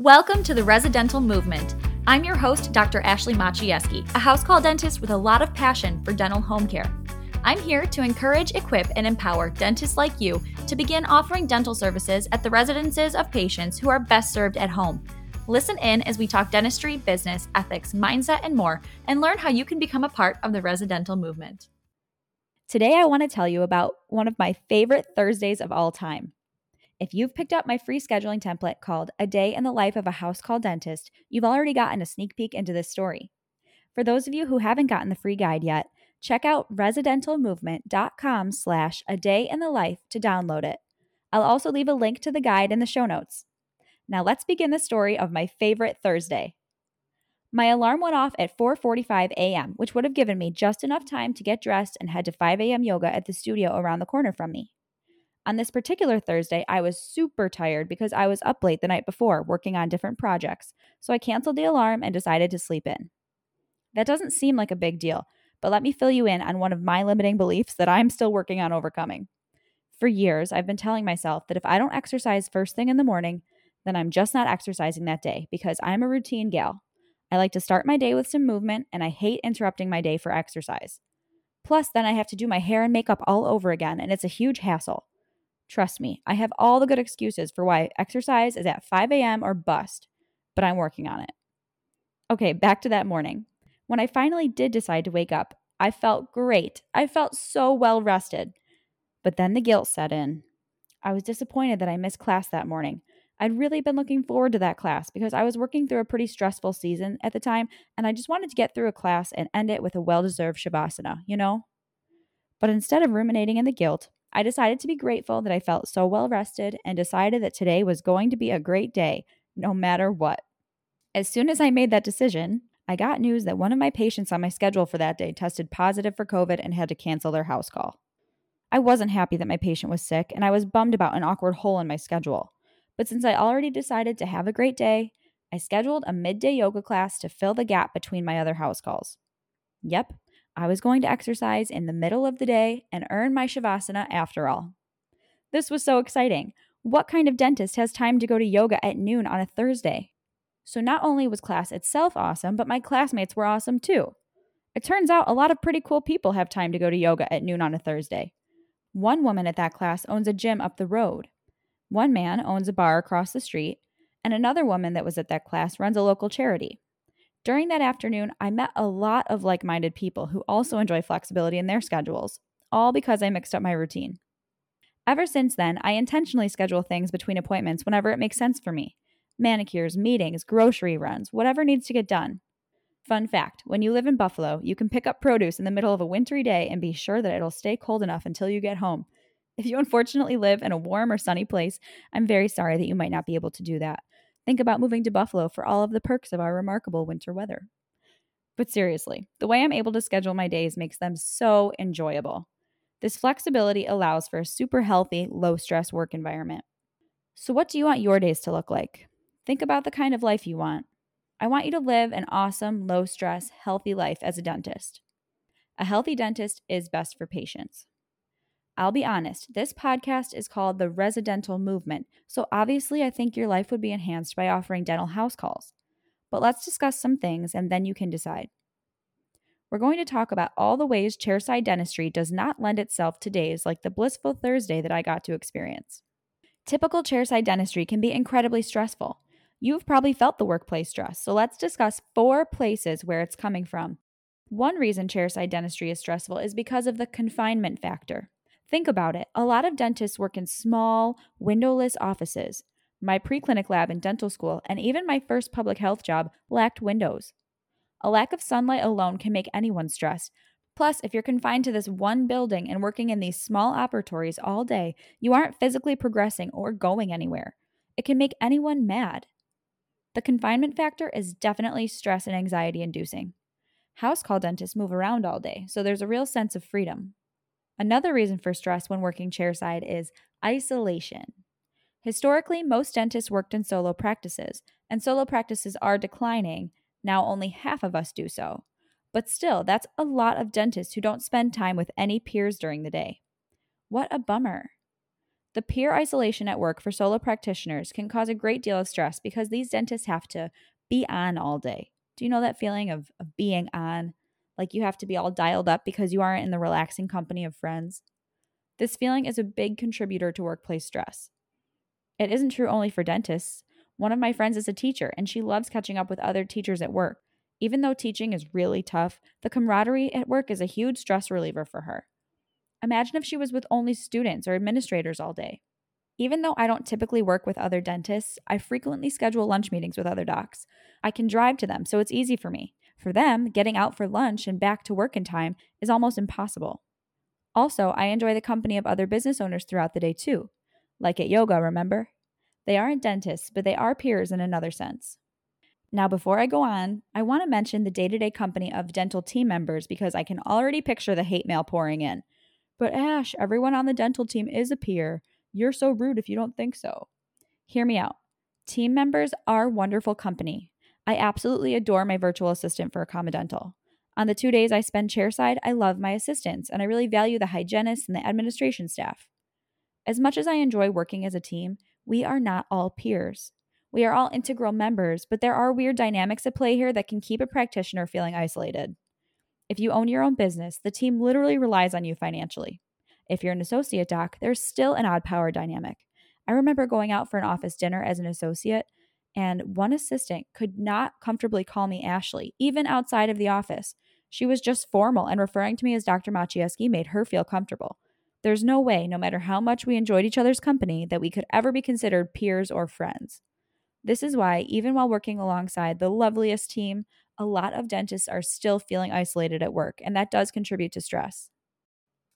Welcome to the Residential Movement. I'm your host, Dr. Ashley Maciejewski, a house call dentist with a lot of passion for dental home care. I'm here to encourage, equip, and empower dentists like you to begin offering dental services at the residences of patients who are best served at home. Listen in as we talk dentistry, business, ethics, mindset, and more, and learn how you can become a part of the residential movement. Today, I want to tell you about one of my favorite Thursdays of all time. If you've picked up my free scheduling template called A Day in the Life of a House Call Dentist, you've already gotten a sneak peek into this story. For those of you who haven't gotten the free guide yet, check out residentialmovement.com slash a day in the life to download it. I'll also leave a link to the guide in the show notes. Now let's begin the story of my favorite Thursday. My alarm went off at 4:45 a.m., which would have given me just enough time to get dressed and head to 5 a.m. yoga at the studio around the corner from me. On this particular Thursday, I was super tired because I was up late the night before working on different projects, so I canceled the alarm and decided to sleep in. That doesn't seem like a big deal, but let me fill you in on one of my limiting beliefs that I'm still working on overcoming. For years, I've been telling myself that if I don't exercise first thing in the morning, then I'm just not exercising that day because I'm a routine gal. I like to start my day with some movement, and I hate interrupting my day for exercise. Plus, then I have to do my hair and makeup all over again, and it's a huge hassle. Trust me, I have all the good excuses for why exercise is at 5 a.m. or bust, but I'm working on it. Okay, back to that morning. When I finally did decide to wake up, I felt great. I felt so well rested. But then the guilt set in. I was disappointed that I missed class that morning. I'd really been looking forward to that class because I was working through a pretty stressful season at the time, and I just wanted to get through a class and end it with a well deserved Shavasana, you know? But instead of ruminating in the guilt, I decided to be grateful that I felt so well rested and decided that today was going to be a great day, no matter what. As soon as I made that decision, I got news that one of my patients on my schedule for that day tested positive for COVID and had to cancel their house call. I wasn't happy that my patient was sick, and I was bummed about an awkward hole in my schedule. But since I already decided to have a great day, I scheduled a midday yoga class to fill the gap between my other house calls. Yep, I was going to exercise in the middle of the day and earn my Shavasana after all. This was so exciting. What kind of dentist has time to go to yoga at noon on a Thursday? So not only was class itself awesome, but my classmates were awesome too. It turns out a lot of pretty cool people have time to go to yoga at noon on a Thursday. One woman at that class owns a gym up the road. One man owns a bar across the street, and another woman that was at that class runs a local charity. During that afternoon, I met a lot of like minded people who also enjoy flexibility in their schedules, all because I mixed up my routine. Ever since then, I intentionally schedule things between appointments whenever it makes sense for me manicures, meetings, grocery runs, whatever needs to get done. Fun fact when you live in Buffalo, you can pick up produce in the middle of a wintry day and be sure that it'll stay cold enough until you get home. If you unfortunately live in a warm or sunny place, I'm very sorry that you might not be able to do that. Think about moving to Buffalo for all of the perks of our remarkable winter weather. But seriously, the way I'm able to schedule my days makes them so enjoyable. This flexibility allows for a super healthy, low stress work environment. So, what do you want your days to look like? Think about the kind of life you want. I want you to live an awesome, low stress, healthy life as a dentist. A healthy dentist is best for patients. I'll be honest, this podcast is called the Residential Movement, so obviously I think your life would be enhanced by offering dental house calls. But let's discuss some things and then you can decide. We're going to talk about all the ways chairside dentistry does not lend itself to days like the blissful Thursday that I got to experience. Typical chairside dentistry can be incredibly stressful. You've probably felt the workplace stress, so let's discuss four places where it's coming from. One reason chairside dentistry is stressful is because of the confinement factor. Think about it. A lot of dentists work in small, windowless offices. My preclinic lab in dental school and even my first public health job lacked windows. A lack of sunlight alone can make anyone stressed. Plus, if you're confined to this one building and working in these small operatories all day, you aren't physically progressing or going anywhere. It can make anyone mad. The confinement factor is definitely stress and anxiety inducing. House call dentists move around all day, so there's a real sense of freedom. Another reason for stress when working chairside is isolation. Historically, most dentists worked in solo practices, and solo practices are declining. Now, only half of us do so. But still, that's a lot of dentists who don't spend time with any peers during the day. What a bummer. The peer isolation at work for solo practitioners can cause a great deal of stress because these dentists have to be on all day. Do you know that feeling of, of being on? Like you have to be all dialed up because you aren't in the relaxing company of friends? This feeling is a big contributor to workplace stress. It isn't true only for dentists. One of my friends is a teacher and she loves catching up with other teachers at work. Even though teaching is really tough, the camaraderie at work is a huge stress reliever for her. Imagine if she was with only students or administrators all day. Even though I don't typically work with other dentists, I frequently schedule lunch meetings with other docs. I can drive to them, so it's easy for me. For them, getting out for lunch and back to work in time is almost impossible. Also, I enjoy the company of other business owners throughout the day too. Like at yoga, remember? They aren't dentists, but they are peers in another sense. Now, before I go on, I want to mention the day to day company of dental team members because I can already picture the hate mail pouring in. But Ash, everyone on the dental team is a peer. You're so rude if you don't think so. Hear me out. Team members are wonderful company. I absolutely adore my virtual assistant for Comma Dental. On the two days I spend chairside, I love my assistants and I really value the hygienists and the administration staff. As much as I enjoy working as a team, we are not all peers. We are all integral members, but there are weird dynamics at play here that can keep a practitioner feeling isolated. If you own your own business, the team literally relies on you financially. If you're an associate doc, there's still an odd power dynamic. I remember going out for an office dinner as an associate, and one assistant could not comfortably call me Ashley, even outside of the office. She was just formal, and referring to me as Dr. Maciejewski made her feel comfortable. There's no way, no matter how much we enjoyed each other's company, that we could ever be considered peers or friends. This is why, even while working alongside the loveliest team, a lot of dentists are still feeling isolated at work, and that does contribute to stress.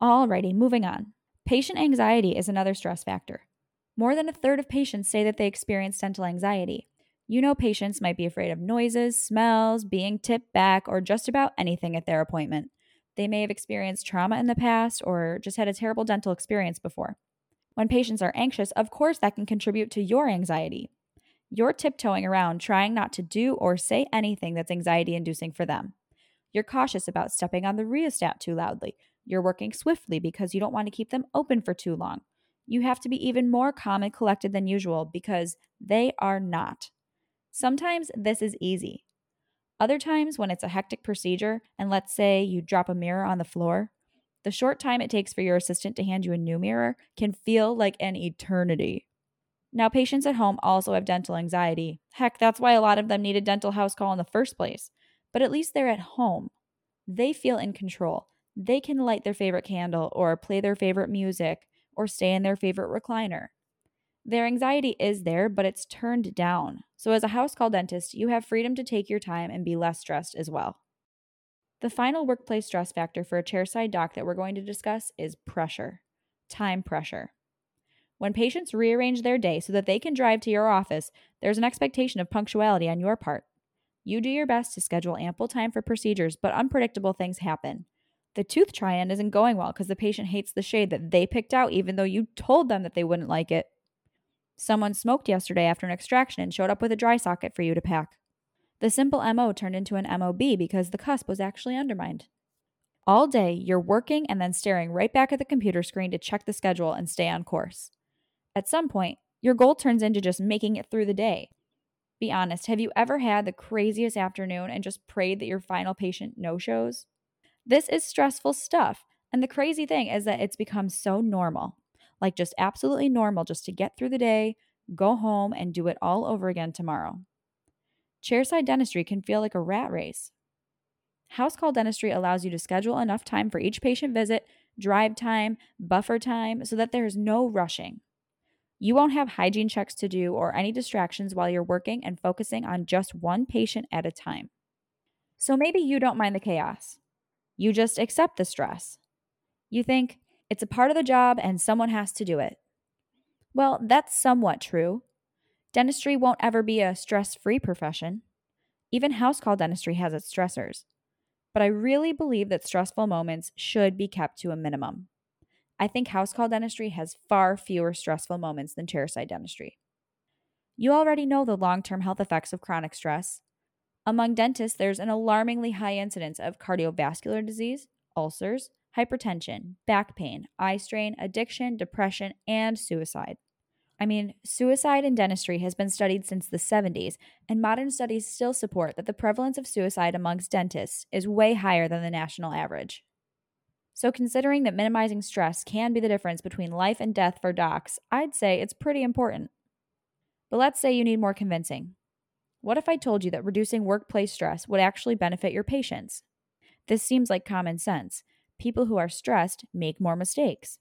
Alrighty, moving on. Patient anxiety is another stress factor. More than a third of patients say that they experience dental anxiety. You know, patients might be afraid of noises, smells, being tipped back, or just about anything at their appointment. They may have experienced trauma in the past or just had a terrible dental experience before. When patients are anxious, of course, that can contribute to your anxiety. You're tiptoeing around trying not to do or say anything that's anxiety inducing for them. You're cautious about stepping on the rheostat too loudly. You're working swiftly because you don't want to keep them open for too long. You have to be even more calm and collected than usual because they are not. Sometimes this is easy. Other times, when it's a hectic procedure, and let's say you drop a mirror on the floor, the short time it takes for your assistant to hand you a new mirror can feel like an eternity. Now, patients at home also have dental anxiety. Heck, that's why a lot of them need a dental house call in the first place. But at least they're at home. They feel in control. They can light their favorite candle or play their favorite music or stay in their favorite recliner. Their anxiety is there, but it's turned down. So, as a house call dentist, you have freedom to take your time and be less stressed as well. The final workplace stress factor for a chairside doc that we're going to discuss is pressure, time pressure. When patients rearrange their day so that they can drive to your office, there's an expectation of punctuality on your part. You do your best to schedule ample time for procedures, but unpredictable things happen. The tooth try-in isn't going well because the patient hates the shade that they picked out even though you told them that they wouldn't like it. Someone smoked yesterday after an extraction and showed up with a dry socket for you to pack. The simple MO turned into an MOB because the cusp was actually undermined. All day, you're working and then staring right back at the computer screen to check the schedule and stay on course. At some point, your goal turns into just making it through the day. Be honest, have you ever had the craziest afternoon and just prayed that your final patient no shows? This is stressful stuff. And the crazy thing is that it's become so normal like just absolutely normal just to get through the day, go home, and do it all over again tomorrow. Chairside dentistry can feel like a rat race. House call dentistry allows you to schedule enough time for each patient visit, drive time, buffer time, so that there is no rushing. You won't have hygiene checks to do or any distractions while you're working and focusing on just one patient at a time. So maybe you don't mind the chaos. You just accept the stress. You think, it's a part of the job and someone has to do it. Well, that's somewhat true. Dentistry won't ever be a stress free profession. Even house call dentistry has its stressors. But I really believe that stressful moments should be kept to a minimum. I think house call dentistry has far fewer stressful moments than chairside dentistry. You already know the long term health effects of chronic stress. Among dentists, there's an alarmingly high incidence of cardiovascular disease, ulcers, hypertension, back pain, eye strain, addiction, depression, and suicide. I mean, suicide in dentistry has been studied since the 70s, and modern studies still support that the prevalence of suicide amongst dentists is way higher than the national average. So, considering that minimizing stress can be the difference between life and death for docs, I'd say it's pretty important. But let's say you need more convincing. What if I told you that reducing workplace stress would actually benefit your patients? This seems like common sense. People who are stressed make more mistakes.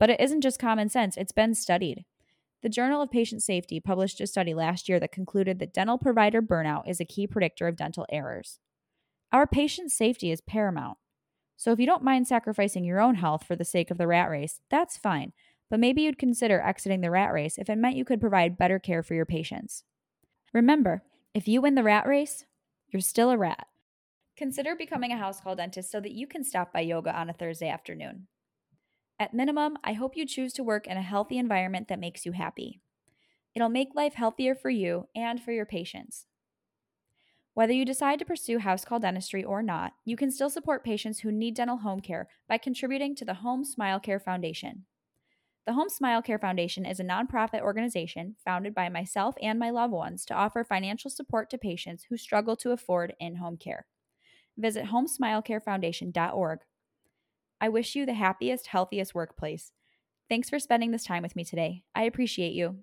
But it isn't just common sense, it's been studied. The Journal of Patient Safety published a study last year that concluded that dental provider burnout is a key predictor of dental errors. Our patient safety is paramount. So if you don't mind sacrificing your own health for the sake of the rat race, that's fine, but maybe you'd consider exiting the rat race if it meant you could provide better care for your patients. Remember, if you win the rat race, you're still a rat. Consider becoming a house call dentist so that you can stop by yoga on a Thursday afternoon. At minimum, I hope you choose to work in a healthy environment that makes you happy. It'll make life healthier for you and for your patients. Whether you decide to pursue house call dentistry or not, you can still support patients who need dental home care by contributing to the Home Smile Care Foundation. The Home Smile Care Foundation is a nonprofit organization founded by myself and my loved ones to offer financial support to patients who struggle to afford in home care. Visit homesmilecarefoundation.org I wish you the happiest, healthiest workplace. Thanks for spending this time with me today. I appreciate you.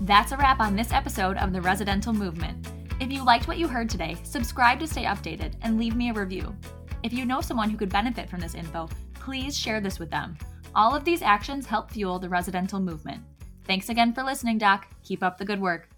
That's a wrap on this episode of The Residential Movement. If you liked what you heard today, subscribe to stay updated and leave me a review. If you know someone who could benefit from this info, please share this with them. All of these actions help fuel the residential movement. Thanks again for listening, Doc. Keep up the good work.